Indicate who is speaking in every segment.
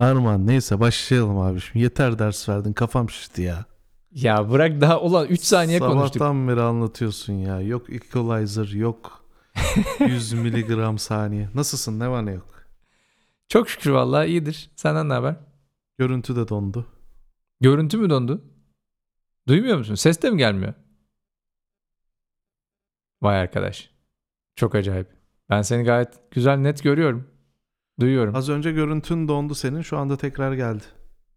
Speaker 1: Arman neyse başlayalım abi. Şimdi yeter ders verdin kafam şişti ya.
Speaker 2: Ya bırak daha ulan 3 saniye konuştuk.
Speaker 1: Sabahtan beri anlatıyorsun ya. Yok equalizer yok. 100 miligram saniye. Nasılsın ne var ne yok.
Speaker 2: Çok şükür vallahi iyidir. Senden ne haber?
Speaker 1: Görüntü de dondu.
Speaker 2: Görüntü mü dondu? Duymuyor musun? Ses de mi gelmiyor? Vay arkadaş. Çok acayip. Ben seni gayet güzel net görüyorum. Duyuyorum.
Speaker 1: Az önce görüntün dondu senin şu anda tekrar geldi.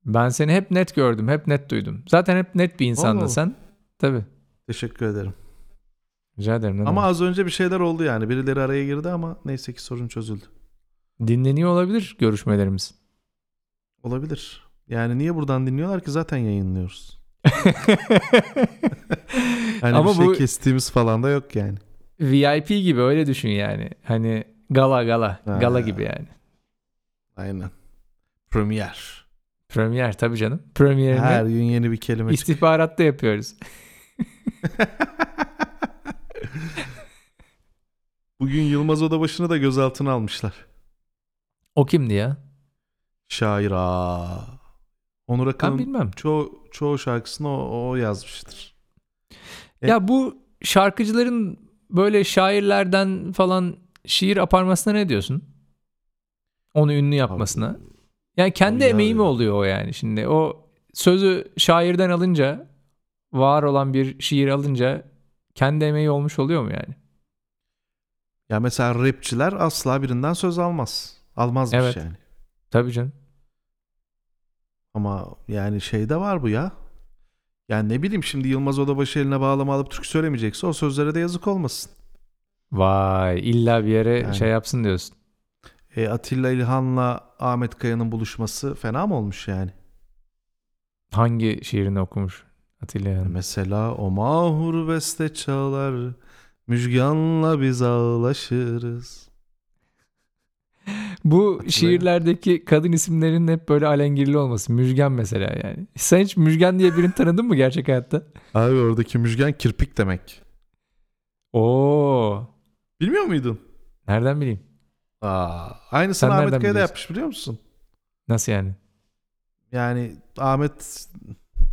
Speaker 2: Ben seni hep net gördüm. Hep net duydum. Zaten hep net bir insandın
Speaker 1: Oo.
Speaker 2: sen. Tabii.
Speaker 1: Teşekkür ederim.
Speaker 2: Rica ederim. ne
Speaker 1: Ama
Speaker 2: demek.
Speaker 1: az önce bir şeyler oldu yani. Birileri araya girdi ama neyse ki sorun çözüldü.
Speaker 2: Dinleniyor olabilir görüşmelerimiz.
Speaker 1: Olabilir. Yani niye buradan dinliyorlar ki zaten yayınlıyoruz. Hani
Speaker 2: Ama
Speaker 1: bir şey
Speaker 2: bu
Speaker 1: kestiğimiz falan da yok yani.
Speaker 2: VIP gibi öyle düşün yani. Hani gala gala.
Speaker 1: Ha.
Speaker 2: Gala gibi yani.
Speaker 1: Aynen. Premier.
Speaker 2: Premier tabii canım. Premierini
Speaker 1: Her gün yeni bir kelime çıkıyor.
Speaker 2: istihbaratta yapıyoruz.
Speaker 1: Bugün Yılmaz Odabaşı'nı da gözaltına almışlar.
Speaker 2: O kimdi ya?
Speaker 1: Şair aa. Onur
Speaker 2: Ben
Speaker 1: Akın'ın
Speaker 2: bilmem.
Speaker 1: çoğu, çoğu şarkısını o, o yazmıştır. E-
Speaker 2: Ya bu şarkıcıların böyle şairlerden falan şiir aparmasına ne diyorsun? Onu ünlü yapmasına. Yani kendi emeği mi oluyor o yani şimdi? O sözü şairden alınca var olan bir şiir alınca kendi emeği olmuş oluyor mu yani?
Speaker 1: Ya mesela rapçiler asla birinden söz almaz. Almazmış
Speaker 2: Evet.
Speaker 1: yani.
Speaker 2: Tabii canım.
Speaker 1: Ama yani şeyde var bu ya. Yani ne bileyim şimdi Yılmaz Odabaşı eline bağlama alıp türkü söylemeyecekse o sözlere de yazık olmasın.
Speaker 2: Vay illa bir yere
Speaker 1: Yani.
Speaker 2: şey yapsın diyorsun.
Speaker 1: E, Atilla İlhan'la Ahmet Kaya'nın buluşması fena mı olmuş yani?
Speaker 2: Hangi şiirini okumuş Atilla yani?
Speaker 1: Mesela o mahur beste çalar Müjganla biz ağlaşırız.
Speaker 2: Bu
Speaker 1: Hatırlayın.
Speaker 2: şiirlerdeki kadın isimlerinin hep böyle alengirli olması. Müjgan mesela yani. Sen hiç Müjgan diye birini tanıdın mı gerçek hayatta?
Speaker 1: Abi oradaki müjgan kirpik demek.
Speaker 2: Oo.
Speaker 1: Bilmiyor muydun?
Speaker 2: Nereden bileyim?
Speaker 1: Aa, aynısını
Speaker 2: Sen
Speaker 1: Ahmet
Speaker 2: nereden
Speaker 1: Kaya da
Speaker 2: biliyorsun?
Speaker 1: yapmış biliyor musun?
Speaker 2: Nasıl yani?
Speaker 1: Yani Ahmet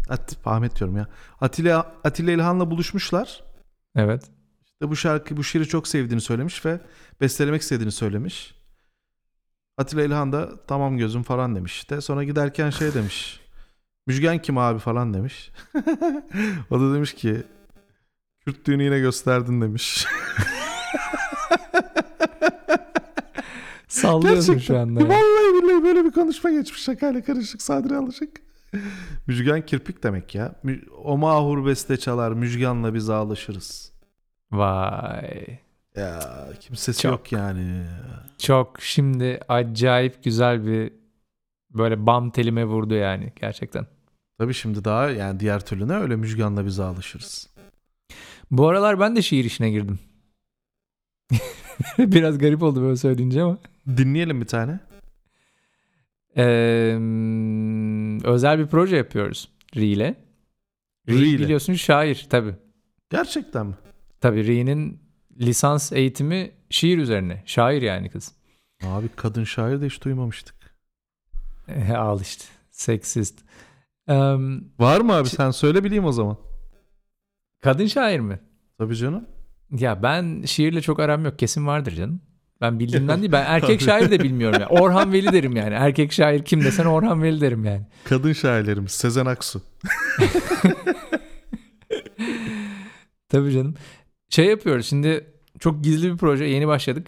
Speaker 1: At, Ahmet diyorum ya. Atilla Atilla İlhan'la buluşmuşlar.
Speaker 2: Evet.
Speaker 1: İşte bu şarkı bu şiiri çok sevdiğini söylemiş ve bestelemek istediğini söylemiş. Atilla İlhan da tamam gözüm falan demiş işte. Sonra giderken şey demiş. Müjgan kim abi falan demiş. o da demiş ki Kürtlüğünü yine gösterdin demiş.
Speaker 2: Sallıyorsun şu anda. ya.
Speaker 1: Vallahi billahi böyle bir konuşma geçmiş şakayla karışık sadri alışık. Müjgan kirpik demek ya. O mahur beste çalar müjganla biz ağlaşırız.
Speaker 2: Vay.
Speaker 1: Ya kimsesi
Speaker 2: Çok.
Speaker 1: yok yani.
Speaker 2: Çok şimdi acayip güzel bir böyle bam telime vurdu yani gerçekten.
Speaker 1: Tabii şimdi daha yani diğer türlü ne öyle müjganla biz ağlaşırız.
Speaker 2: Bu aralar ben de şiir işine girdim. Biraz garip oldu böyle söyleyince ama.
Speaker 1: Dinleyelim bir tane.
Speaker 2: Ee, özel bir proje yapıyoruz Ri ile. Ri
Speaker 1: Ri ile.
Speaker 2: biliyorsun şair tabii.
Speaker 1: Gerçekten mi?
Speaker 2: Tabii Ri'nin lisans eğitimi şiir üzerine. Şair yani kız.
Speaker 1: Abi kadın şair de hiç duymamıştık.
Speaker 2: E, al işte. Seksist. Ee,
Speaker 1: Var mı abi sen söyle bileyim o zaman.
Speaker 2: kadın şair mi?
Speaker 1: Tabii canım.
Speaker 2: Ya ben şiirle çok aram yok. Kesin vardır canım. Ben bildiğimden değil. Ben erkek şair de bilmiyorum. ya. Orhan Veli derim yani. Erkek şair kim desen Orhan Veli derim yani.
Speaker 1: Kadın şairlerimiz Sezen Aksu.
Speaker 2: Tabii canım. Şey yapıyoruz şimdi çok gizli bir proje yeni başladık.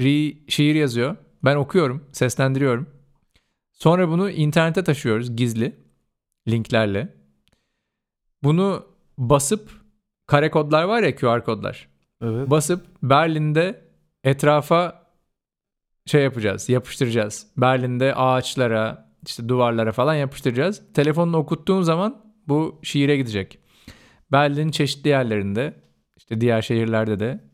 Speaker 2: Ri şiir yazıyor. Ben okuyorum, seslendiriyorum. Sonra bunu internete taşıyoruz gizli linklerle. Bunu basıp kare kodlar var ya QR kodlar.
Speaker 1: Evet.
Speaker 2: Basıp Berlin'de etrafa şey yapacağız, yapıştıracağız. Berlin'de ağaçlara, işte duvarlara falan yapıştıracağız. Telefonunu okuttuğun zaman bu şiire gidecek. Berlin'in çeşitli yerlerinde, işte diğer şehirlerde de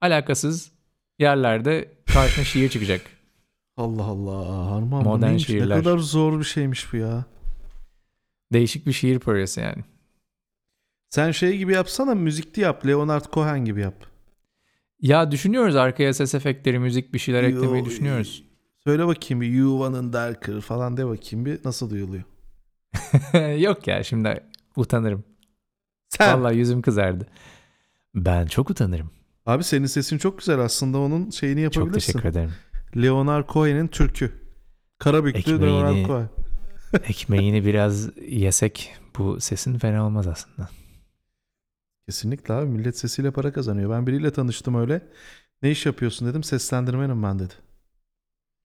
Speaker 2: alakasız yerlerde karşına şiir çıkacak.
Speaker 1: Allah Allah. Harman
Speaker 2: Modern
Speaker 1: neymiş?
Speaker 2: şiirler.
Speaker 1: Ne kadar zor bir şeymiş bu ya.
Speaker 2: Değişik bir şiir projesi yani.
Speaker 1: Sen şey gibi yapsana müzikli yap. Leonard Cohen gibi yap.
Speaker 2: Ya düşünüyoruz arkaya ses efektleri, müzik bir şeyler eklemeyi
Speaker 1: Yo,
Speaker 2: düşünüyoruz.
Speaker 1: Söyle bakayım bir Yuva'nın Darker falan de bakayım bir nasıl duyuluyor.
Speaker 2: Yok ya şimdi utanırım.
Speaker 1: Sen.
Speaker 2: Vallahi yüzüm kızardı. Ben çok utanırım.
Speaker 1: Abi senin sesin çok güzel aslında onun şeyini
Speaker 2: Çok
Speaker 1: yapabilirsin.
Speaker 2: teşekkür ederim.
Speaker 1: Leonard Cohen'in türkü. Karabüklü
Speaker 2: Ekmeğini-
Speaker 1: Leonard Cohen.
Speaker 2: Ekmeğini biraz yesek bu sesin fena olmaz aslında.
Speaker 1: Kesinlikle abi millet sesiyle para kazanıyor. Ben biriyle tanıştım öyle. Ne iş yapıyorsun dedim seslendirmenim ben dedi.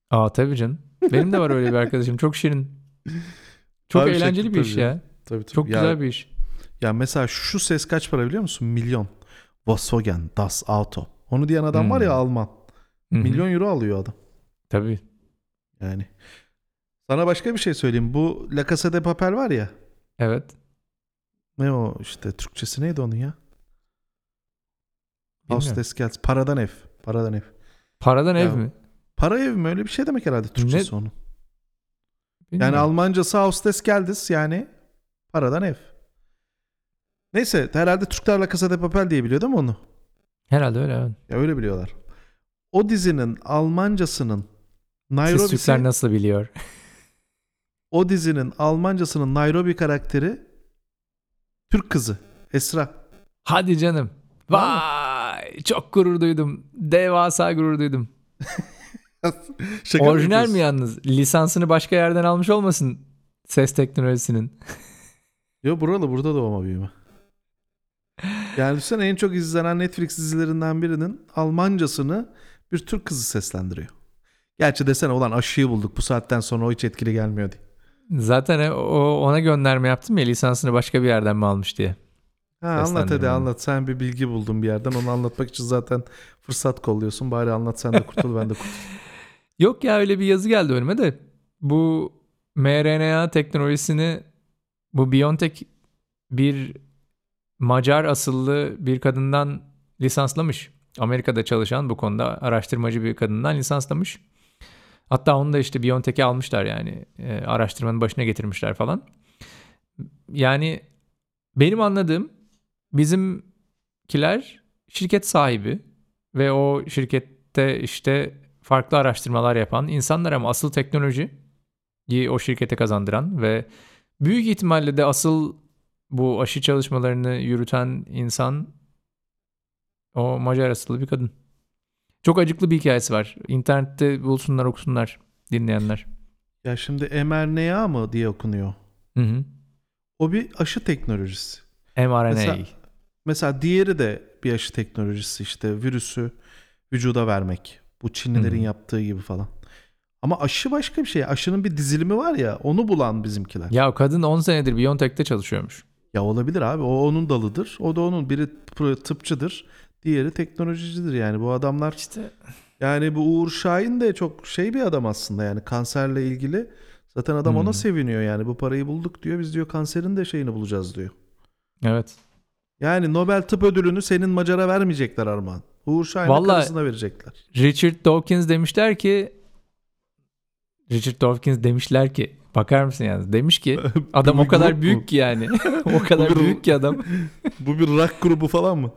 Speaker 2: Aa tabii canım. Benim de var öyle bir arkadaşım. Çok şirin. Çok
Speaker 1: Abi
Speaker 2: eğlenceli
Speaker 1: şekil
Speaker 2: bir iş
Speaker 1: tabii.
Speaker 2: ya.
Speaker 1: Tabii tabii.
Speaker 2: Çok
Speaker 1: ya,
Speaker 2: güzel bir iş.
Speaker 1: Ya mesela şu ses kaç para biliyor musun? Milyon. Volkswagen, Das Auto. Onu diyen adam var ya
Speaker 2: Hmm.
Speaker 1: Alman.
Speaker 2: Hı.
Speaker 1: Milyon euro alıyor adam.
Speaker 2: Tabii.
Speaker 1: Yani. Sana başka bir şey söyleyeyim. Bu La Casa de Papel var ya.
Speaker 2: Evet.
Speaker 1: Ne o işte Türkçesi neydi onun ya? Hostess Gels. Paradan ev. Paradan ev.
Speaker 2: Paradan
Speaker 1: Ya,
Speaker 2: ev mi?
Speaker 1: Para ev mi? Öyle bir şey demek herhalde Türkçesi onun. Yani
Speaker 2: Bilmiyorum.
Speaker 1: Almancası Hostess Geldes yani paradan ev. Neyse herhalde Türkler La Casa de Papel diye biliyor değil mi onu?
Speaker 2: Herhalde öyle. Evet.
Speaker 1: Ya öyle biliyorlar. O dizinin Almancasının
Speaker 2: Siz
Speaker 1: Nairobi'si
Speaker 2: Türkler nasıl biliyor?
Speaker 1: o dizinin Almancasının Nairobi karakteri Türk kızı Esra.
Speaker 2: Hadi canım. Vay çok gurur duydum. Devasa gurur duydum.
Speaker 1: Şaka
Speaker 2: Orijinal mi yalnız? Lisansını başka yerden almış olmasın ses teknolojisinin.
Speaker 1: Yo buralı burada doğma büyüme. Yani düşünsene en çok izlenen Netflix dizilerinden birinin Almancasını bir Türk kızı seslendiriyor. Gerçi desene ulan aşıyı bulduk bu saatten sonra o hiç etkili gelmiyor diye.
Speaker 2: Zaten o, ona gönderme yaptım ya lisansını başka bir yerden mi almış diye.
Speaker 1: Ha, anlat hadi anlat. Sen bir bilgi buldun bir yerden. Onu anlatmak için zaten fırsat kolluyorsun. Bari anlat sen de kurtul ben de kurtul.
Speaker 2: Yok ya öyle bir yazı geldi önüme de bu mRNA teknolojisini bu BioNTech bir Macar asıllı bir kadından lisanslamış. Amerika'da çalışan bu konuda araştırmacı bir kadından lisanslamış. Hatta onu da işte BioNTech'e almışlar yani e, araştırmanın başına getirmişler falan. Yani benim anladığım bizimkiler şirket sahibi ve o şirkette işte farklı araştırmalar yapan insanlar ama asıl teknolojiyi o şirkete kazandıran ve büyük ihtimalle de asıl bu aşı çalışmalarını yürüten insan o Macar asıllı bir kadın. Çok acıklı bir hikayesi var. İnternette bulsunlar okusunlar dinleyenler.
Speaker 1: Ya şimdi mRNA mı diye okunuyor.
Speaker 2: Hı hı.
Speaker 1: O bir aşı teknolojisi.
Speaker 2: mRNA.
Speaker 1: Mesela- Mesela diğeri de bir aşı teknolojisi işte virüsü vücuda vermek. Bu Çinlilerin
Speaker 2: Hı hı.
Speaker 1: yaptığı gibi falan. Ama aşı başka bir şey. Aşının bir dizilimi var ya onu bulan bizimkiler. Ya,
Speaker 2: Ya kadın 10 senedir BioNTech'te çalışıyormuş.
Speaker 1: olabilir abi. O onun dalıdır. O da onun. Biri tıpçıdır. Diğeri teknolojicidir yani. Bu adamlar
Speaker 2: İşte
Speaker 1: yani bu Uğur Şahin de çok şey bir adam aslında yani kanserle ilgili. Zaten adam
Speaker 2: Hmm.
Speaker 1: ona seviniyor yani. Bu parayı bulduk diyor. Biz diyor kanserin de şeyini bulacağız diyor.
Speaker 2: evet.
Speaker 1: Yani Nobel Tıp Ödülünü senin Macar'a vermeyecekler Armağan. Uğur Şahin'e karısına verecekler.
Speaker 2: Richard Dawkins demişler ki Richard Dawkins demişler ki bakar mısın yani demiş ki adam o kadar büyük ki yani o kadar
Speaker 1: bir-
Speaker 2: büyük ki adam
Speaker 1: Bu bir rock grubu falan mı?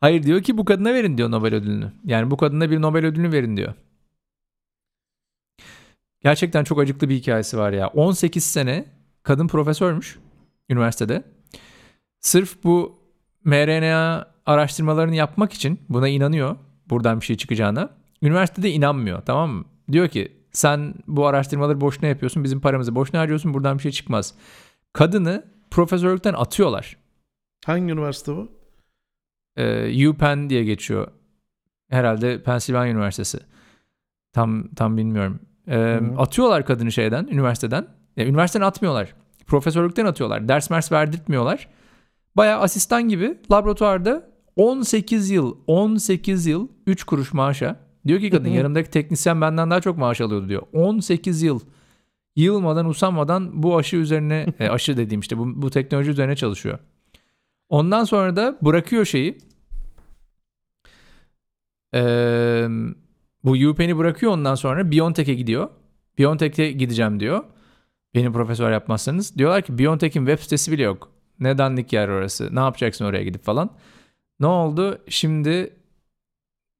Speaker 2: Hayır diyor ki bu kadına verin diyor Nobel ödülünü. Yani bu kadına bir Nobel ödülünü verin diyor. Gerçekten çok acıklı bir hikayesi var ya. 18 sene kadın profesörmüş üniversitede. Sırf bu mRNA araştırmalarını yapmak için buna inanıyor buradan bir şey çıkacağına. Üniversitede inanmıyor tamam mı? Diyor ki sen bu araştırmaları boşuna yapıyorsun bizim paramızı boşuna harcıyorsun buradan bir şey çıkmaz. Kadını profesörlükten atıyorlar.
Speaker 1: Hangi üniversite bu?
Speaker 2: Ee, UPenn diye geçiyor. Herhalde Pennsylvania Üniversitesi. Tam tam bilmiyorum.
Speaker 1: Hı.
Speaker 2: atıyorlar kadını şeyden, üniversiteden. Ya, üniversiteden atmıyorlar. Profesörlükten atıyorlar. Ders mers verdirtmiyorlar. Bayağı asistan gibi laboratuvarda 18 yıl, 18 yıl 3 kuruş maaşa. Diyor ki kadın yanımdaki teknisyen benden daha çok maaş alıyordu diyor. 18 yıl yılmadan usanmadan bu aşı üzerine e, aşı dediğim işte bu, bu teknoloji üzerine çalışıyor. Ondan sonra da bırakıyor şeyi. Ee, bu UPenn'i bırakıyor ondan sonra BioNTech'e gidiyor. BioNTech'e gideceğim diyor. Beni profesör yapmazsanız. Diyorlar ki BioNTech'in web sitesi bile yok. Ne dandik yer orası. Ne yapacaksın oraya gidip falan. Ne oldu? Şimdi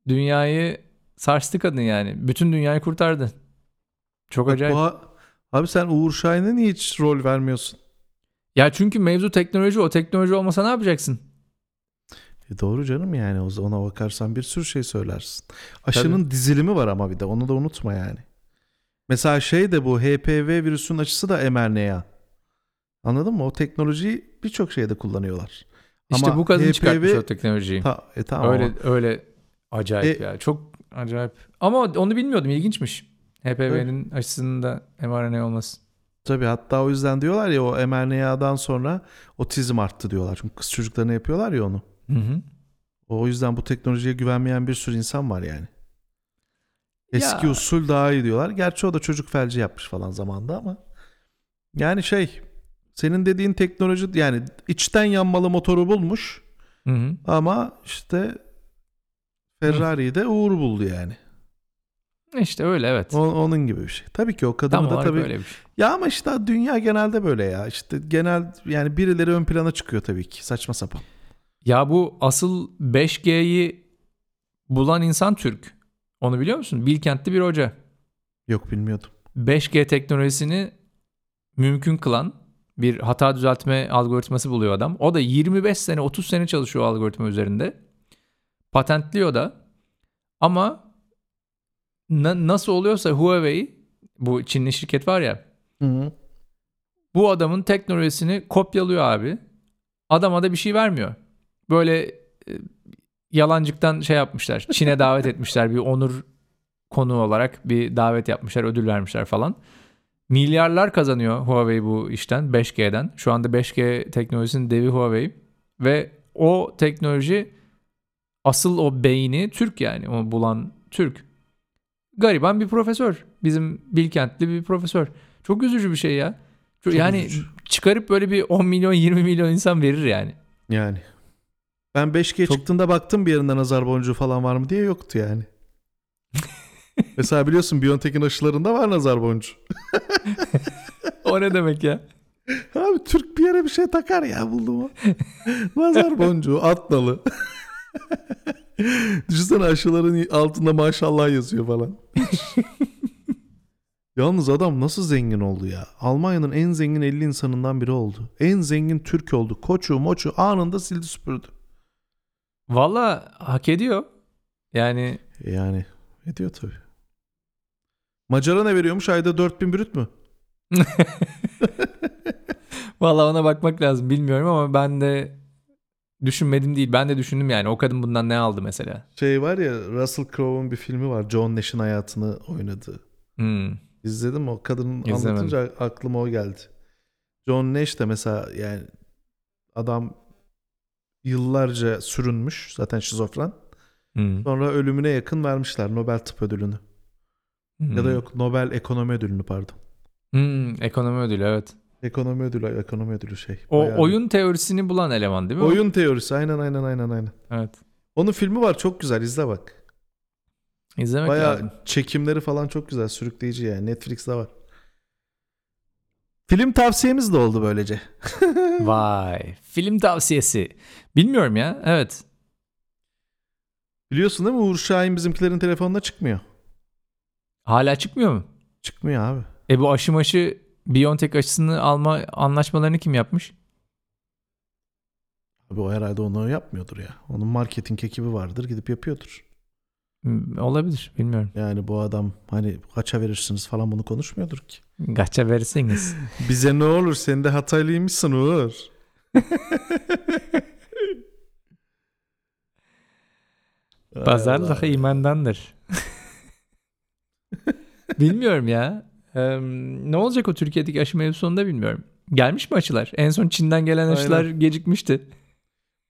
Speaker 2: dünyayı sarstı kadın yani. Bütün dünyayı kurtardı. Çok acayip.
Speaker 1: abi sen Uğur Şahin'e niye hiç rol vermiyorsun?
Speaker 2: Ya çünkü mevzu teknoloji o teknoloji olmasa ne yapacaksın?
Speaker 1: E doğru canım yani ona bakarsan bir sürü şey söylersin. Aşının dizilimi var ama bir de onu da unutma yani. Mesela şey de bu HPV virüsünün aşısı da mRNA. Anladın mı? O teknolojiyi birçok şeyde kullanıyorlar.
Speaker 2: İşte
Speaker 1: Ama
Speaker 2: bu kadın
Speaker 1: HPV
Speaker 2: çıkartmış o teknolojiyi.
Speaker 1: Ta, e tamam
Speaker 2: öyle öyle acayip
Speaker 1: E-
Speaker 2: ya. Çok acayip. Ama onu bilmiyordum. ilginçmiş. HPV'nin aşısının da mRNA olması.
Speaker 1: Tabii hatta o yüzden diyorlar ya o mRNA'dan sonra otizm arttı diyorlar. Çünkü kız çocuklarına yapıyorlar ya onu.
Speaker 2: Hı hı.
Speaker 1: O yüzden bu teknolojiye güvenmeyen bir sürü insan var yani. Eski
Speaker 2: Ya.
Speaker 1: usul daha iyi diyorlar. Gerçi o da çocuk felci yapmış falan zamanda ama. Yani şey senin dediğin teknoloji yani içten yanmalı motoru bulmuş
Speaker 2: Hı hı.
Speaker 1: ama işte Ferrari'yi de Uğur buldu yani.
Speaker 2: İşte öyle evet.
Speaker 1: O- onun gibi bir şey. Tabii ki o kadını
Speaker 2: Tam
Speaker 1: da tabii.
Speaker 2: öyle bir şey.
Speaker 1: Ya ama işte dünya genelde böyle ya. İşte genel yani birileri ön plana çıkıyor tabii ki. Saçma sapan.
Speaker 2: Ya bu asıl 5G'yi bulan insan Türk. Onu biliyor musun? Bilkentli bir hoca.
Speaker 1: Yok bilmiyordum.
Speaker 2: 5G teknolojisini mümkün kılan bir hata düzeltme algoritması buluyor adam. O da 25 sene 30 sene çalışıyor algoritma üzerinde. Patentliyor da. Ama na- nasıl oluyorsa Huawei bu Çinli şirket var ya
Speaker 1: Hı hı.
Speaker 2: bu adamın teknolojisini kopyalıyor abi. Adama da bir şey vermiyor. Böyle e, yalancıktan şey yapmışlar. Çin'e davet etmişler. Bir onur konu olarak bir davet yapmışlar. Ödül vermişler falan. Milyarlar kazanıyor Huawei bu işten. 5G'den. Şu anda 5G teknolojisinin devi Huawei. Ve o teknoloji asıl o beyni Türk yani. Onu bulan Türk. Gariban bir profesör. Bizim Bilkentli bir profesör. Çok üzücü bir şey ya. Çok- yani
Speaker 1: üzücü.
Speaker 2: çıkarıp böyle bir 10 milyon 20 milyon insan verir yani.
Speaker 1: Yani. Ben 5G
Speaker 2: Çok-
Speaker 1: çıktığında baktım bir yerinde nazar boncuğu falan var mı diye yoktu yani. Mesela biliyorsun Biontech'in aşılarında var nazar boncuğu.
Speaker 2: O ne demek ya?
Speaker 1: Abi Türk bir yere bir şey takar ya buldum o. nazar boncuğu, at dalı. Düşünsene aşıların altında maşallah yazıyor falan. Yalnız adam nasıl zengin oldu ya? Almanya'nın en zengin 50 insanından biri oldu. En zengin Türk oldu. Koçu moçu anında sildi süpürdü.
Speaker 2: Valla hak ediyor. Yani
Speaker 1: Yani ediyor tabii. Macara ne veriyormuş? Ayda 4000 brüt mü?
Speaker 2: valla ona bakmak lazım bilmiyorum ama ben de düşünmedim değil. Ben de düşündüm yani o kadın bundan ne aldı mesela.
Speaker 1: Şey var ya Russell Crowe'un bir filmi var. John Nash'in hayatını oynadığı.
Speaker 2: Hmm.
Speaker 1: İzledim? O kadının
Speaker 2: İzlemedim.
Speaker 1: anlatınca aklıma o geldi. John Nash de mesela yani adam yıllarca sürünmüş. Zaten şizofren.
Speaker 2: Hmm.
Speaker 1: Sonra ölümüne yakın vermişler Nobel Tıp Ödülünü. Ya da
Speaker 2: Hmm.
Speaker 1: yok Nobel Ekonomi Ödülünü pardon.
Speaker 2: Hmm, ekonomi ödülü evet.
Speaker 1: Ekonomi ödülü, ekonomi ödülü şey.
Speaker 2: O
Speaker 1: Bayağı-
Speaker 2: oyun teorisini bulan eleman değil mi?
Speaker 1: oyun teorisi aynen aynen aynen aynen.
Speaker 2: Evet.
Speaker 1: Onun filmi var çok güzel izle bak.
Speaker 2: İzlemek
Speaker 1: Bayağı
Speaker 2: lazım.
Speaker 1: çekimleri falan çok güzel sürükleyici yani Netflix'te var. Film tavsiyemiz de oldu böylece.
Speaker 2: Vay. Film tavsiyesi. Bilmiyorum ya. Evet.
Speaker 1: Biliyorsun değil mi Uğur Şahin bizimkilerin telefonuna çıkmıyor.
Speaker 2: Hala çıkmıyor mu?
Speaker 1: Çıkmıyor abi.
Speaker 2: E bu aşı maşı Biontech aşısını alma anlaşmalarını kim yapmış?
Speaker 1: Abi o herhalde onu yapmıyordur ya. Onun marketing ekibi vardır gidip yapıyordur.
Speaker 2: Hmm, Olabilir. Bilmiyorum.
Speaker 1: Yani bu adam hani kaça verirsiniz falan bunu konuşmuyordur ki.
Speaker 2: Gaça verirseniz.
Speaker 1: Bize ne olur sen de hataylıymışsın Uğur.
Speaker 2: Pazarlık imandandır. bilmiyorum ya. Eee, ne olacak o Türkiye'deki aşı mevzusunu da bilmiyorum. Gelmiş mi aşılar? En son Çin'den gelen aşılar gecikmişti.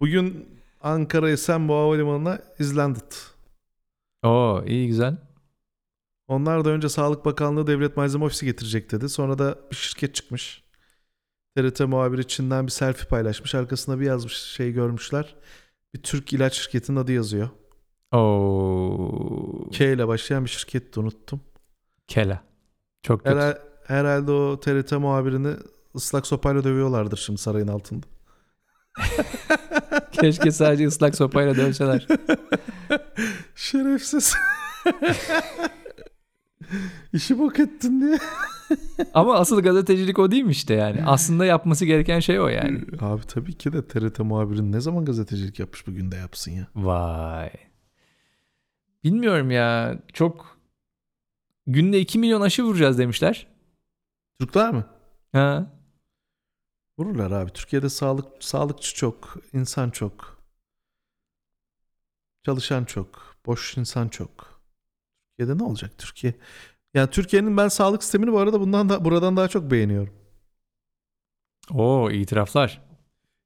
Speaker 1: Bugün Ankara Esenboğa Havalimanı'na izlendi.
Speaker 2: Oo iyi güzel.
Speaker 1: Onlar da önce Sağlık Bakanlığı Devlet Malzeme Ofisi getirecek dedi. Sonra da bir şirket çıkmış. TRT muhabiri Çin'den bir selfie paylaşmış. Arkasında bir yazmış şey görmüşler. Bir Türk ilaç şirketinin adı yazıyor.
Speaker 2: Oo.
Speaker 1: K ile başlayan bir şirketti unuttum.
Speaker 2: Kela. Çok kötü.
Speaker 1: Herhal- herhalde o TRT muhabirini ıslak sopayla dövüyorlardır şimdi sarayın altında.
Speaker 2: Keşke sadece ıslak sopayla dövseler.
Speaker 1: Şerefsiz. İşi bok ettin diye.
Speaker 2: Ama asıl gazetecilik o değil mi işte yani? Aslında yapması gereken şey o yani.
Speaker 1: Abi tabii ki de TRT muhabirin ne zaman gazetecilik yapmış bugün de yapsın ya.
Speaker 2: Vay. Bilmiyorum ya. Çok günde 2 milyon aşı vuracağız demişler.
Speaker 1: Türkler mi?
Speaker 2: Ha.
Speaker 1: Vururlar abi. Türkiye'de sağlık sağlıkçı çok, insan çok. Çalışan çok, boş insan çok. Türkiye'de ne olacak Türkiye? Yani Türkiye'nin ben sağlık sistemini bu arada bundan da buradan daha çok beğeniyorum.
Speaker 2: Oo itiraflar.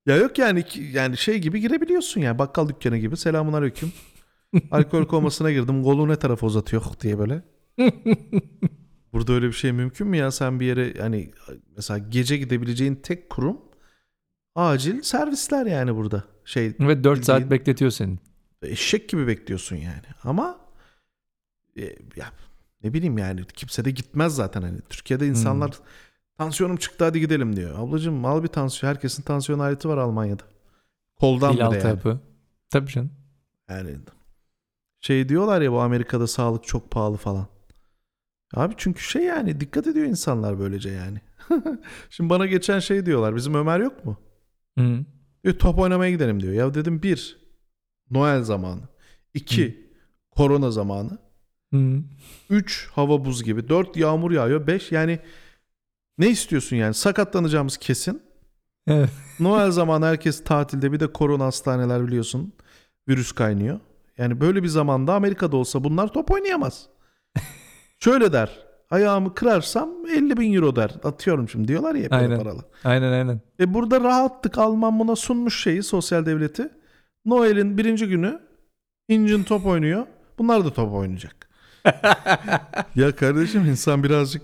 Speaker 1: Ya yok yani yani şey gibi girebiliyorsun ya bakkal dükkanı gibi. Selamun aleyküm. Alkol komasına girdim. Kolu ne tarafa uzatıyor diye böyle. Burada öyle bir şey mümkün mü ya? Sen bir yere hani mesela gece gidebileceğin tek kurum acil servisler yani burada. Şey
Speaker 2: Ve 4 saat
Speaker 1: Bildiğin-
Speaker 2: bekletiyor seni.
Speaker 1: eşek gibi bekliyorsun yani. Ama e, ya ne bileyim yani kimse de gitmez zaten hani. Türkiye'de insanlar tansiyonum çıktı hadi gidelim diyor. Ablacığım al bir tansiyon. Herkesin tansiyon aleti var Almanya'da. Koldan
Speaker 2: altı
Speaker 1: yani.
Speaker 2: yapı. Tabii canım.
Speaker 1: Yani şey diyorlar ya bu Amerika'da sağlık çok pahalı falan. Abi çünkü şey yani dikkat ediyor insanlar böylece yani. Şimdi bana geçen şey diyorlar. Bizim Ömer yok mu?
Speaker 2: Hı.
Speaker 1: Diyor, top oynamaya gidelim diyor. Ya dedim bir Noel zamanı. iki korona zamanı.
Speaker 2: Hı.
Speaker 1: 3 hava buz gibi. 4 yağmur yağıyor. 5 yani ne istiyorsun yani? Sakatlanacağımız kesin.
Speaker 2: Evet.
Speaker 1: Noel zamanı herkes tatilde bir de korona hastaneler biliyorsun. Virüs kaynıyor. Yani böyle bir zamanda Amerika'da olsa bunlar top oynayamaz. Şöyle der. Ayağımı kırarsam 50 bin euro der. Atıyorum şimdi diyorlar ya
Speaker 2: Aynen.
Speaker 1: paralı.
Speaker 2: Aynen aynen.
Speaker 1: E burada rahatlık Alman buna sunmuş şeyi sosyal devleti. Noel'in birinci günü incin top oynuyor. Bunlar da top oynayacak. ya kardeşim insan birazcık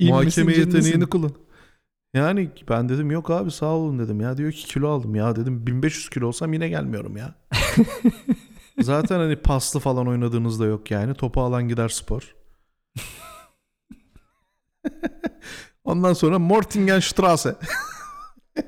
Speaker 1: muhakeme
Speaker 2: İnmesin,
Speaker 1: yeteneğini
Speaker 2: cinlesin.
Speaker 1: kullan. Yani ben dedim yok abi sağ olun dedim ya. Diyor ki kilo aldım ya dedim 1500 kilo olsam yine gelmiyorum ya. Zaten hani paslı falan oynadığınızda yok yani. Topu alan gider spor. Ondan sonra Mortingenstraße.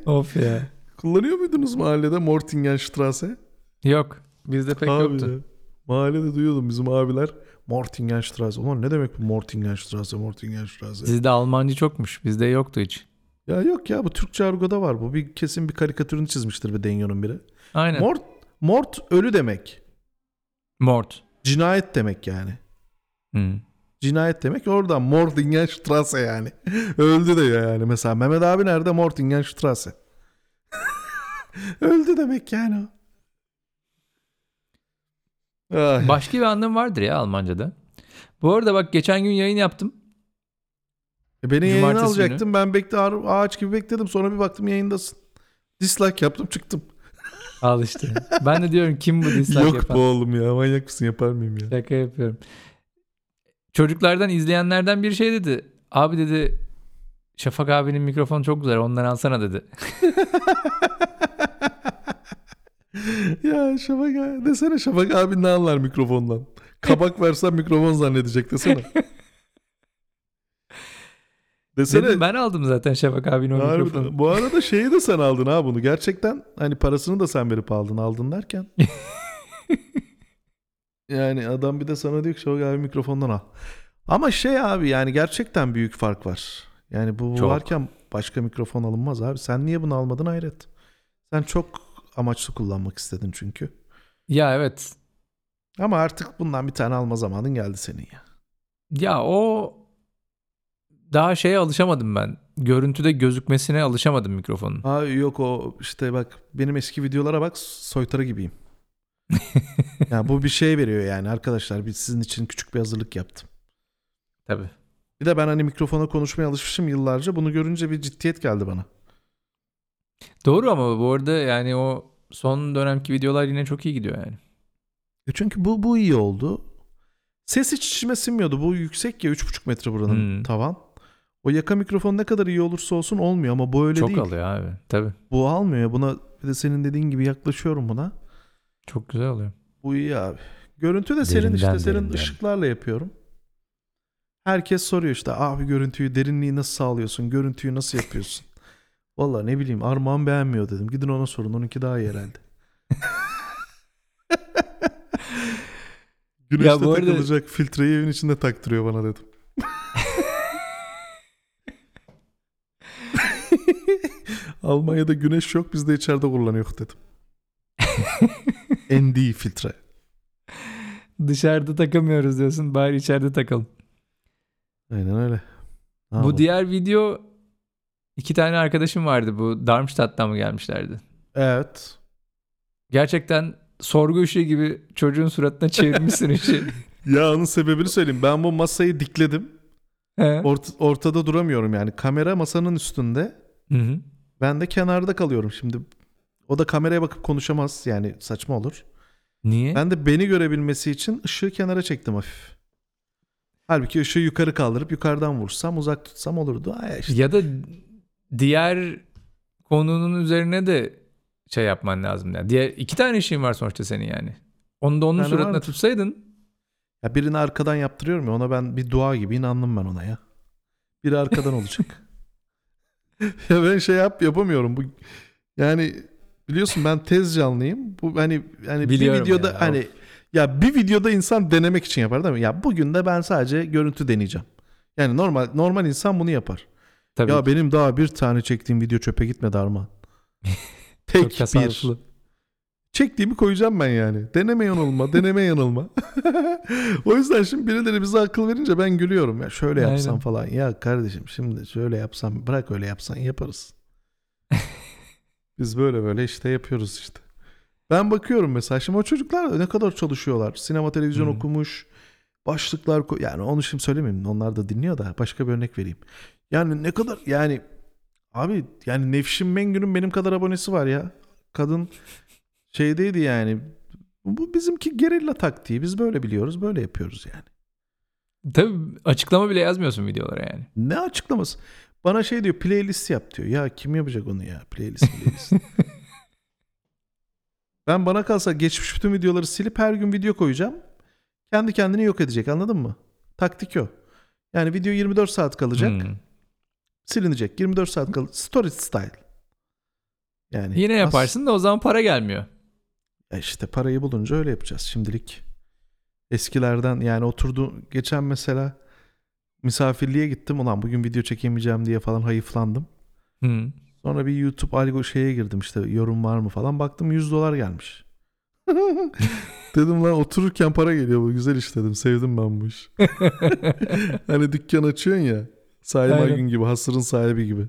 Speaker 2: Of ya.
Speaker 1: Kullanıyor muydunuz mahallede Mortingenstraße?
Speaker 2: Yok. Bizde pek
Speaker 1: Abi
Speaker 2: yoktu.
Speaker 1: ya. Mahallede duyuyordum bizim abiler. Mortingenstraße. Ulan ne demek bu Mortingenstraße, Mortingenstraße?
Speaker 2: Sizde Almancı çokmuş. Bizde yoktu hiç.
Speaker 1: Ya yok ya bu Türkçe argoda var. Bu bir kesin bir karikatürünü çizmiştir bir Denyo'nun biri.
Speaker 2: Aynen.
Speaker 1: Mort, mort ölü demek.
Speaker 2: Mort.
Speaker 1: Cinayet demek yani.
Speaker 2: Hı.
Speaker 1: Cinayet demek oradan Mortingenstraße yani. Öldü diyor yani. Mesela Mehmet abi nerede? Mortingenstraße. Öldü demek yani o. Ay.
Speaker 2: Başka bir anlam vardır ya Almanca'da. Bu arada bak geçen gün yayın yaptım.
Speaker 1: E Beni yayına
Speaker 2: Cumartesi
Speaker 1: alacaktın. Ben bekle ağ- ağaç gibi bekledim. Sonra bir baktım yayındasın. Dislike yaptım çıktım.
Speaker 2: Al işte. ben de diyorum kim bu dislike
Speaker 1: Yok
Speaker 2: yapan?
Speaker 1: bu oğlum ya. Manyak mısın yapar mıyım ya?
Speaker 2: Şaka yapıyorum. Çocuklardan izleyenlerden bir şey dedi. Abi dedi Şafak abinin mikrofonu çok güzel ondan alsana dedi.
Speaker 1: ya Şafak abi. Desene Şafak abi ne anlar mikrofondan? Kabak versen mikrofon zannedecek desene. desene.
Speaker 2: Dedim ben aldım zaten Şafak abinin o
Speaker 1: Harbiden.
Speaker 2: mikrofonu.
Speaker 1: Bu arada şeyi de sen aldın ha bunu. Gerçekten hani parasını da sen verip aldın. Aldın derken. yani adam bir de sana diyor ki Şafak abi mikrofondan al. Ama şey abi yani gerçekten büyük fark var. Yani bu
Speaker 2: Çok.
Speaker 1: varken başka mikrofon alınmaz abi. Sen niye bunu almadın hayret. Sen çok amaçlı kullanmak istedin çünkü.
Speaker 2: Ya evet.
Speaker 1: Ama artık bundan bir tane alma zamanın geldi senin ya.
Speaker 2: Ya o daha şeye alışamadım ben. Görüntüde gözükmesine alışamadım mikrofonun.
Speaker 1: Ha yok o işte bak benim eski videolara bak soytarı gibiyim. Yani bu bir şey veriyor yani arkadaşlar biz sizin için küçük bir hazırlık yaptım.
Speaker 2: Tabii.
Speaker 1: Bir de ben hani mikrofona konuşmaya alışmışım yıllarca. Bunu görünce bir ciddiyet geldi bana.
Speaker 2: Doğru ama bu arada yani o son dönemki videolar yine çok iyi gidiyor yani.
Speaker 1: E çünkü bu bu iyi oldu. Ses hiç içime sinmiyordu. Bu yüksek ya 3,5 metre buranın
Speaker 2: Hmm.
Speaker 1: tavan. O yaka mikrofon ne kadar iyi olursa olsun olmuyor ama bu öyle
Speaker 2: çok
Speaker 1: değil.
Speaker 2: alıyor abi. Tabii.
Speaker 1: Bu almıyor. Buna bir de senin dediğin gibi yaklaşıyorum buna.
Speaker 2: Çok güzel oluyor.
Speaker 1: Bu iyi abi. Görüntü de senin
Speaker 2: Derinden,
Speaker 1: işte senin
Speaker 2: derinden.
Speaker 1: ışıklarla yapıyorum. Herkes soruyor işte abi görüntüyü derinliği nasıl sağlıyorsun? Görüntüyü nasıl yapıyorsun? Vallahi ne bileyim Armağan beğenmiyor dedim. Gidin ona sorun. Onunki daha iyi herhalde. Güneşte
Speaker 2: Ya bu arada-
Speaker 1: takılacak filtreyi evin içinde taktırıyor bana dedim. Almanya'da güneş yok biz de içeride kullanıyor dedim. ND filtre.
Speaker 2: Dışarıda takamıyoruz diyorsun. Bari içeride takalım.
Speaker 1: Aynen öyle. Ne
Speaker 2: Bu
Speaker 1: yapalım?
Speaker 2: diğer video iki tane arkadaşım vardı. Bu Darmstadt'tan mı gelmişlerdi?
Speaker 1: Evet.
Speaker 2: Gerçekten sorgu ışığı gibi çocuğun suratına çevirmişsin işi.
Speaker 1: Ya onun sebebini söyleyeyim. Ben bu masayı dikledim.
Speaker 2: He.
Speaker 1: Ort- ortada duramıyorum yani. Kamera masanın üstünde.
Speaker 2: Hı hı.
Speaker 1: Ben de kenarda kalıyorum şimdi. O da kameraya bakıp konuşamaz. Yani saçma olur.
Speaker 2: Niye?
Speaker 1: Ben de beni görebilmesi için ışığı kenara çektim hafif. Halbuki ışığı yukarı kaldırıp yukarıdan vursam uzak tutsam olurdu. Ay işte.
Speaker 2: Ya da diğer konunun üzerine de şey yapman lazım. Yani. Diğer iki tane işin var sonuçta senin yani. Onu da onun
Speaker 1: Yani
Speaker 2: suratına
Speaker 1: vardır.
Speaker 2: tutsaydın.
Speaker 1: Ya birini arkadan yaptırıyorum ya ona ben bir dua gibi inandım ben ona ya. Biri arkadan olacak. ya ben şey yap yapamıyorum. Bu yani biliyorsun ben tez canlıyım. Bu hani hani
Speaker 2: Biliyorum
Speaker 1: bir videoda
Speaker 2: ya,
Speaker 1: hani ya bir videoda insan denemek için yapar değil mi? Ya bugün de ben sadece görüntü deneyeceğim. Yani normal normal insan bunu yapar.
Speaker 2: Tabii
Speaker 1: Ya benim daha bir tane çektiğim video çöpe gitmedi Arman. Tek bir. Çektiğimi koyacağım ben yani. Deneme yanılma, deneme yanılma. o yüzden şimdi birileri bize akıl verince ben gülüyorum. Ya şöyle yapsam
Speaker 2: Aynen.
Speaker 1: falan. Ya kardeşim şimdi şöyle yapsam bırak öyle yapsan yaparız. Biz böyle böyle işte yapıyoruz işte. Ben bakıyorum mesela şimdi o çocuklar ne kadar çalışıyorlar. Sinema televizyon
Speaker 2: Hı.
Speaker 1: okumuş. Başlıklar ko- yani onu şimdi söylemeyeyim. Onlar da dinliyor da başka bir örnek vereyim. Yani ne kadar yani abi yani Nevşin Mengü'nün benim kadar abonesi var ya. Kadın şeydeydi yani. Bu bizimki gerilla taktiği. Biz böyle biliyoruz, böyle yapıyoruz yani.
Speaker 2: Tabii açıklama bile yazmıyorsun videolara yani.
Speaker 1: Ne açıklaması? Bana şey diyor, playlist yap diyor. Ya kim yapacak onu ya? Playlist, playlist. ben bana kalsa geçmiş bütün videoları silip her gün video koyacağım. Kendi kendini yok edecek anladın mı? Taktik o. Yani video 24 saat kalacak.
Speaker 2: Hmm.
Speaker 1: Silinecek. 24 saat kalacak. Story style. Yani
Speaker 2: Yine yaparsın da o zaman para gelmiyor.
Speaker 1: Ya işte parayı bulunca öyle yapacağız şimdilik. Eskilerden yani oturdu geçen mesela misafirliğe gittim ulan bugün video çekemeyeceğim diye falan hayıflandım.
Speaker 2: Hmm.
Speaker 1: Sonra bir YouTube algo şeye girdim işte yorum var mı falan baktım 100 dolar gelmiş. dedim lan otururken para geliyor bu güzel iş dedim sevdim ben bu iş. hani dükkan açıyorsun ya Salim
Speaker 2: Aynen.
Speaker 1: Aygün gibi hasırın sahibi gibi.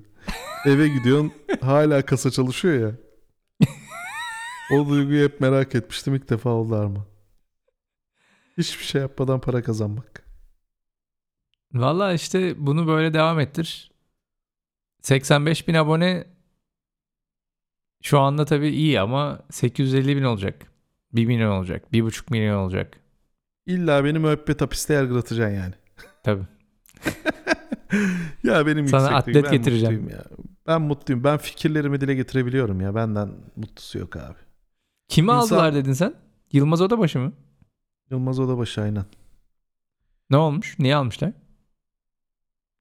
Speaker 1: Eve gidiyorsun hala kasa çalışıyor ya. O duyguyu hep merak etmiştim ilk defa oldu Arma. Hiçbir şey yapmadan para kazanmak.
Speaker 2: Valla işte bunu böyle devam ettir. 85 bin abone şu anda tabii iyi ama 850 bin olacak. 1 milyon olacak. 1,5 milyon olacak.
Speaker 1: İlla beni müebbet hapiste yargılatacaksın yani.
Speaker 2: Tabii.
Speaker 1: ya benim
Speaker 2: Sana atlet
Speaker 1: ben
Speaker 2: getireceğim.
Speaker 1: mutluyum ya. Ben mutluyum. Ben fikirlerimi dile getirebiliyorum ya. Benden mutlusu yok abi.
Speaker 2: Kimi
Speaker 1: İnsan-
Speaker 2: aldılar dedin sen? Yılmaz Odabaşı mı?
Speaker 1: Yılmaz Odabaşı aynen.
Speaker 2: Ne olmuş? Niye almışlar?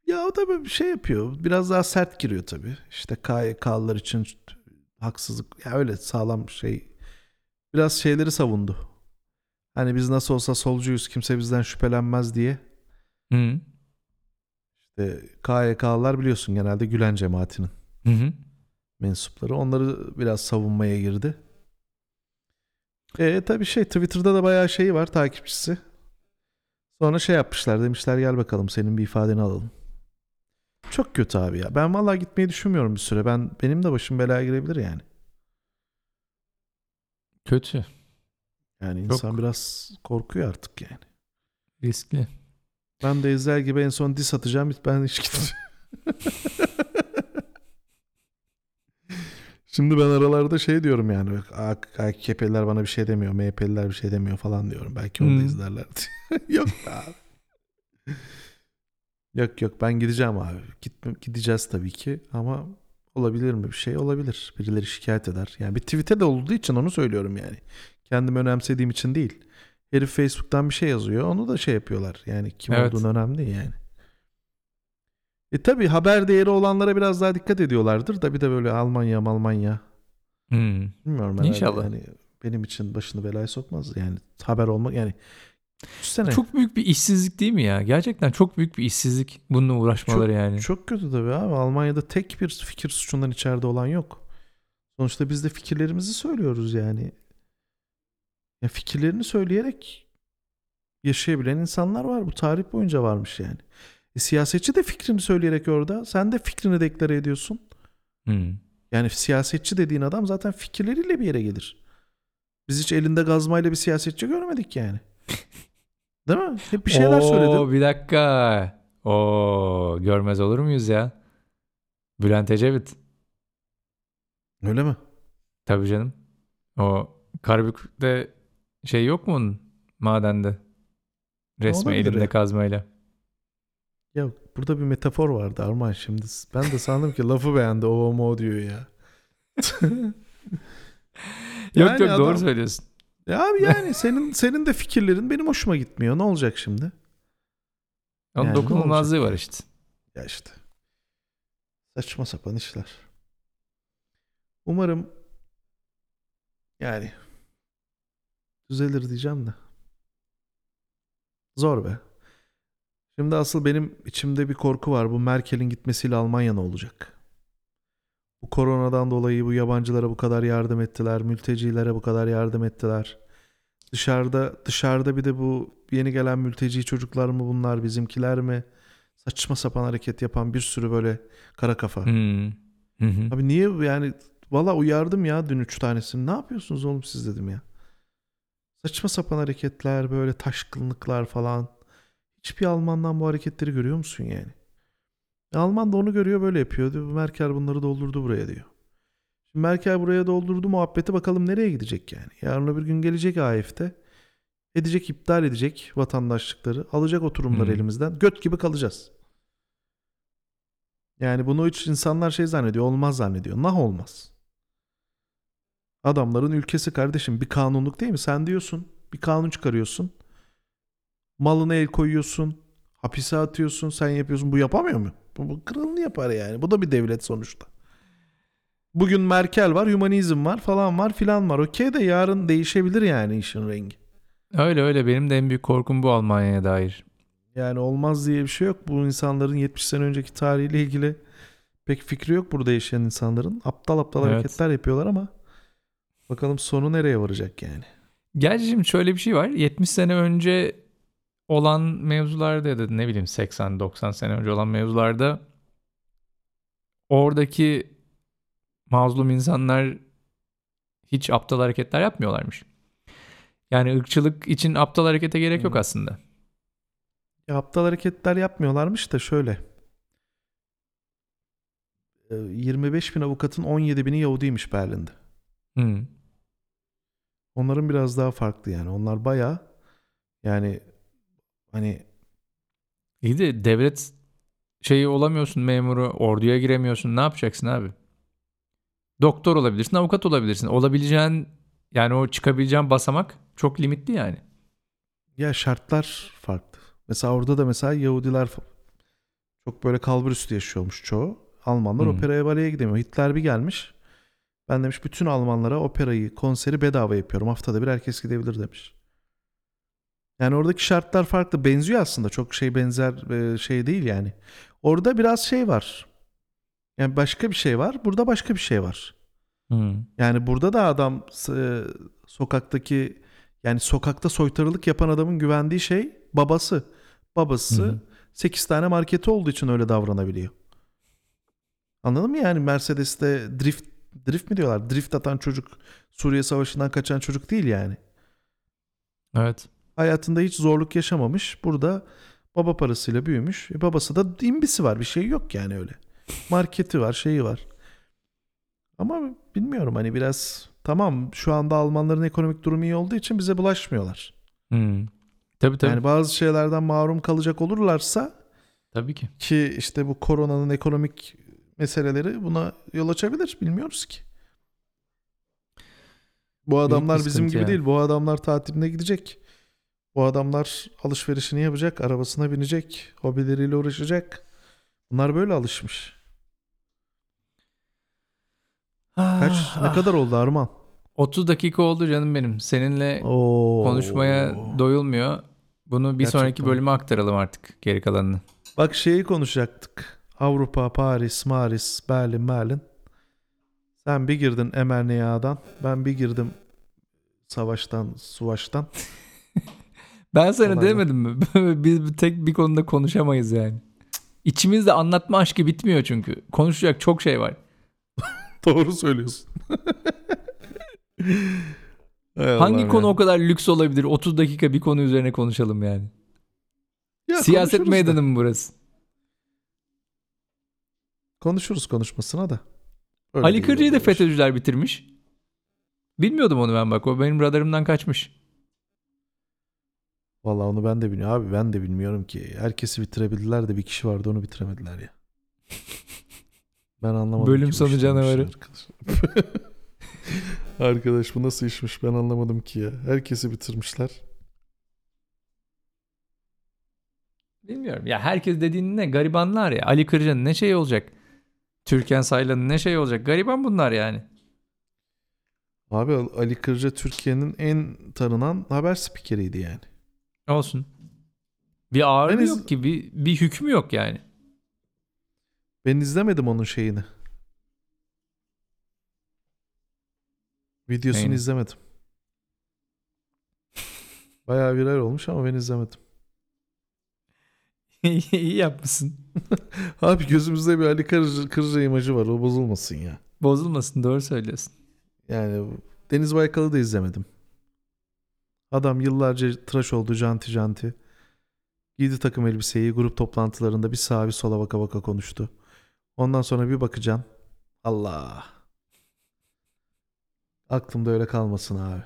Speaker 1: Ya o da bir şey yapıyor. Biraz daha sert giriyor tabii. İşte KYK'lılar için haksızlık. Ya öyle sağlam şey. Biraz şeyleri savundu. Hani biz nasıl olsa solcuyuz kimse bizden şüphelenmez diye.
Speaker 2: Hı.
Speaker 1: İşte KYK'lılar biliyorsun genelde Gülen cemaatinin
Speaker 2: Hı hı.
Speaker 1: mensupları. Onları biraz savunmaya girdi. E tabii şey Twitter'da da bayağı şey var takipçisi. Sonra şey yapmışlar demişler gel bakalım senin bir ifadeni alalım. Çok kötü abi ya. Ben vallahi gitmeyi düşünmüyorum bir süre. Ben benim de başım belaya girebilir yani.
Speaker 2: Kötü.
Speaker 1: Yani
Speaker 2: Çok-
Speaker 1: insan biraz korkuyor artık yani.
Speaker 2: Riskli.
Speaker 1: Ben de Ezel gibi en son dis atacağım. Ben hiç gitmeyeceğim. Şimdi ben aralarda şey diyorum yani. "A- AKP'liler bana bir şey demiyor. MHP'liler bir şey demiyor falan diyorum. Belki onu da
Speaker 2: Hmm.
Speaker 1: izlerler yok abi. Yok yok ben gideceğim abi. Gitme, gideceğiz tabii ki ama olabilir mi bir şey? Olabilir. Birileri şikayet eder. Yani bir tweet'e de olduğu için onu söylüyorum yani. Kendimi önemsediğim için değil. Herif Facebook'tan bir şey yazıyor. Onu da şey yapıyorlar. Yani kim
Speaker 2: Evet.
Speaker 1: olduğunu önemli değil yani. E tabi haber değeri olanlara biraz daha dikkat ediyorlardır da bir de böyle Almanya Almanya
Speaker 2: Hmm.
Speaker 1: bilmiyorum
Speaker 2: İnşallah.
Speaker 1: yani benim için başını belaya sokmaz yani haber olmak yani Düşünsene.
Speaker 2: Çok büyük bir işsizlik değil mi ya? Gerçekten çok büyük bir işsizlik bununla uğraşmaları yani.
Speaker 1: Çok kötü tabii abi. Almanya'da tek bir fikir suçundan içeride olan yok. Sonuçta biz de fikirlerimizi söylüyoruz yani. Ya fikirlerini söyleyerek yaşayabilen insanlar var. Bu tarih boyunca varmış yani. E, siyasetçi de fikrini söyleyerek orada. Sen de fikrini deklare ediyorsun.
Speaker 2: Hmm.
Speaker 1: Yani siyasetçi dediğin adam zaten fikirleriyle bir yere gelir. Biz hiç elinde gazmayla bir siyasetçi görmedik yani. Değil mi? Hep bir şeyler
Speaker 2: Oo,
Speaker 1: söyledin.
Speaker 2: Bir dakika. Oo, görmez olur muyuz ya? Bülent Ecevit.
Speaker 1: Öyle mi?
Speaker 2: Tabii canım. O Karabük'te şey yok mu onun madende? Resmi
Speaker 1: Olabilir
Speaker 2: elinde
Speaker 1: ya.
Speaker 2: kazmayla.
Speaker 1: Ya burada bir metafor vardı Arman şimdi. Ben de sandım ki lafı beğendi o mo diyor ya.
Speaker 2: Yok
Speaker 1: Yani
Speaker 2: yok doğru
Speaker 1: adam-
Speaker 2: söylüyorsun.
Speaker 1: Ya abi yani senin senin de fikirlerin benim hoşuma gitmiyor. Ne olacak şimdi?
Speaker 2: Onun
Speaker 1: Yani
Speaker 2: dokunulmazlığı var işte.
Speaker 1: Ya işte. Saçma sapan işler. Umarım yani düzelir diyeceğim de. Zor be. Şimdi asıl benim içimde bir korku var. Bu Merkel'in gitmesiyle Almanya ne olacak? Bu koronadan dolayı bu yabancılara bu kadar yardım ettiler. Mültecilere bu kadar yardım ettiler. Dışarıda dışarıda bir de bu yeni gelen mülteci çocuklar mı bunlar bizimkiler mi? Saçma sapan hareket yapan bir sürü böyle kara kafa.
Speaker 2: Hmm. Hı hı.
Speaker 1: Abi niye yani valla uyardım ya dün üç tanesini. Ne yapıyorsunuz oğlum siz dedim ya. Saçma sapan hareketler böyle taşkınlıklar falan. Hiçbir Almandan bu hareketleri görüyor musun yani? E, Alman da onu görüyor böyle yapıyor. Diyor, Merkel bunları doldurdu buraya diyor. Şimdi Merkel buraya doldurdu muhabbeti bakalım nereye gidecek yani. Yarın öbür gün gelecek AF'de. Edecek iptal edecek vatandaşlıkları. Alacak oturumları
Speaker 2: Hı.
Speaker 1: elimizden. Göt gibi kalacağız. Yani bunu hiç insanlar şey zannediyor. Olmaz zannediyor. Nah olmaz. Adamların ülkesi kardeşim bir kanunluk değil mi? Sen diyorsun bir kanun çıkarıyorsun. Malına el koyuyorsun. Hapise atıyorsun. Sen yapıyorsun. Bu yapamıyor mu? Bu, bu kralını yapar yani. Bu da bir devlet sonuçta. Bugün Merkel var, hümanizm var falan var filan var. Okey de yarın değişebilir yani işin rengi.
Speaker 2: Öyle öyle benim de en büyük korkum bu Almanya'ya dair.
Speaker 1: Yani olmaz diye bir şey yok. Bu insanların 70 sene önceki tarihiyle ilgili pek fikri yok burada yaşayan insanların. Aptal aptal
Speaker 2: Evet.
Speaker 1: hareketler yapıyorlar ama bakalım sonu nereye varacak yani.
Speaker 2: Gerçi şimdi şöyle bir şey var. 70 sene önce olan mevzularda ya da ne bileyim 80-90 sene önce olan mevzularda oradaki mazlum insanlar hiç aptal hareketler yapmıyorlarmış. Yani ırkçılık için aptal harekete gerek yok
Speaker 1: Hı.
Speaker 2: aslında.
Speaker 1: Ya aptal hareketler yapmıyorlarmış da şöyle. Ee, 25 bin avukatın 17 bini Yahudiymiş Berlin'de.
Speaker 2: Hı.
Speaker 1: Onların biraz daha farklı yani. Onlar baya yani hani
Speaker 2: İyi de devlet şeyi olamıyorsun memuru, orduya giremiyorsun. Ne yapacaksın abi? Doktor olabilirsin, avukat olabilirsin. Olabileceğin yani o çıkabileceğin basamak çok limitli yani.
Speaker 1: ya şartlar farklı. Mesela orada da mesela Yahudiler fa- çok böyle kalbur üstü yaşıyormuş çoğu. Almanlar
Speaker 2: Hı.
Speaker 1: operaya baleye gidemiyor. Hitler bir gelmiş. Ben demiş bütün Almanlara operayı, konseri bedava yapıyorum. Haftada bir herkes gidebilir demiş. Yani oradaki şartlar farklı. Benziyor aslında. Çok şey benzer e, şey değil yani. Orada biraz şey var. Yani başka bir şey var. Burada başka bir şey var.
Speaker 2: Hı.
Speaker 1: Yani burada da adam e, sokaktaki yani sokakta soytarılık yapan adamın güvendiği şey babası. Babası
Speaker 2: hı.
Speaker 1: 8 tane marketi olduğu için öyle davranabiliyor. Anladın mı yani Mercedes'te drift drift mi diyorlar? Drift atan çocuk Suriye Savaşı'ndan kaçan çocuk değil yani.
Speaker 2: Evet.
Speaker 1: Hayatında hiç zorluk yaşamamış. Burada baba parasıyla büyümüş. E babası da imbisi var. Bir şey yok yani öyle. Marketi var, şeyi var. Ama bilmiyorum hani biraz tamam şu anda Almanların ekonomik durumu iyi olduğu için bize bulaşmıyorlar.
Speaker 2: Hı. Tabii tabii.
Speaker 1: Yani bazı şeylerden mahrum kalacak olurlarsa
Speaker 2: Tabii ki.
Speaker 1: ki işte bu koronanın ekonomik meseleleri buna yol açabilir. Bilmiyoruz ki. Bu adamlar bizim gibi
Speaker 2: yani.
Speaker 1: değil. Bu adamlar tatiline gidecek. Bu adamlar alışverişini yapacak, arabasına binecek, hobileriyle uğraşacak. Bunlar böyle alışmış. Kaç
Speaker 2: Ah,
Speaker 1: ne
Speaker 2: ah.
Speaker 1: kadar oldu Arman?
Speaker 2: 30 dakika oldu canım benim. Seninle
Speaker 1: Oo.
Speaker 2: konuşmaya doyulmuyor. Bunu bir
Speaker 1: Gerçekten.
Speaker 2: sonraki bölüme aktaralım artık geri kalanını.
Speaker 1: Bak şeyi konuşacaktık. Avrupa, Paris, Maris, Berlin, Berlin. Sen bir girdin Emernea'dan. Ben bir girdim savaştan, suvaştan.
Speaker 2: Ben sana
Speaker 1: Olay var.
Speaker 2: demedim mi? Biz tek bir konuda konuşamayız yani. İçimizde anlatma aşkı bitmiyor çünkü. Konuşacak çok şey var.
Speaker 1: Doğru söylüyorsun.
Speaker 2: Hangi konu
Speaker 1: ya.
Speaker 2: o kadar lüks olabilir? 30 dakika bir konu üzerine konuşalım yani.
Speaker 1: Ya
Speaker 2: Siyaset
Speaker 1: konuşuruz da.
Speaker 2: meydanı mı burası?
Speaker 1: Konuşuruz konuşmasına da. Öyle
Speaker 2: Ali
Speaker 1: değil,
Speaker 2: Kırca'yı da. FETÖ'cüler bitirmiş. Bilmiyordum onu ben bak. O benim radarımdan kaçmış.
Speaker 1: Vallahi onu ben de bilmiyorum. Abi ben de bilmiyorum ki. Herkesi bitirebildiler de bir kişi vardı onu bitiremediler ya. Ben anlamadım.
Speaker 2: Bölüm
Speaker 1: ki
Speaker 2: sonu canavarı.
Speaker 1: Arkadaş. Arkadaş bu nasıl işmiş ben anlamadım ki ya. Herkesi bitirmişler.
Speaker 2: Bilmiyorum. Ya herkes dediğin ne? Garibanlar ya. Ali Kırca'nın ne şey olacak? Türkan Saylan'ın ne şey olacak? Gariban bunlar yani.
Speaker 1: Abi Ali Kırca Türkiye'nin en tanınan haber spikeriydi yani.
Speaker 2: Olsun. Bir ağırlığı
Speaker 1: En az-
Speaker 2: yok ki. Bir, bir hükmü yok yani.
Speaker 1: Ben izlemedim onun şeyini. Videosunu
Speaker 2: Neyini?
Speaker 1: izlemedim. Bayağı viral olmuş ama ben izlemedim.
Speaker 2: İyi yapmışsın.
Speaker 1: Abi gözümüzde bir Ali Kırca, Kırca imajı var. O bozulmasın ya.
Speaker 2: Bozulmasın. Doğru söylüyorsun.
Speaker 1: Yani Deniz Baykal'ı da izlemedim. Adam yıllarca tıraş oldu janti janti. Giydi takım elbiseyi grup toplantılarında bir sağa bir sola baka baka konuştu. Ondan sonra bir bakacaksın. Allah. Aklımda öyle kalmasın abi.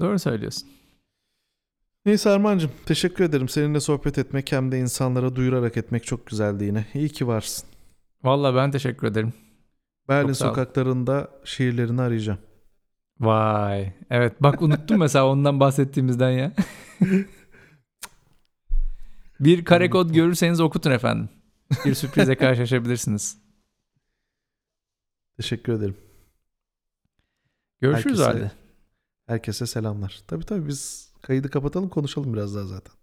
Speaker 2: Doğru söylüyorsun.
Speaker 1: Neyse Armancığım teşekkür ederim. Seninle sohbet etmek hem de insanlara duyurarak etmek çok güzeldi yine. İyi ki varsın.
Speaker 2: Vallahi ben teşekkür ederim.
Speaker 1: Berlin sokaklarında şiirlerini arayacağım.
Speaker 2: Vay. Evet bak unuttum mesela ondan bahsettiğimizden ya. bir kare kod görürseniz okutun efendim. Bir sürprize karşılaşabilirsiniz.
Speaker 1: Teşekkür ederim.
Speaker 2: Görüşürüz
Speaker 1: Herkese-
Speaker 2: halde.
Speaker 1: Herkese selamlar. Tabii tabii biz kaydı kapatalım konuşalım biraz daha zaten.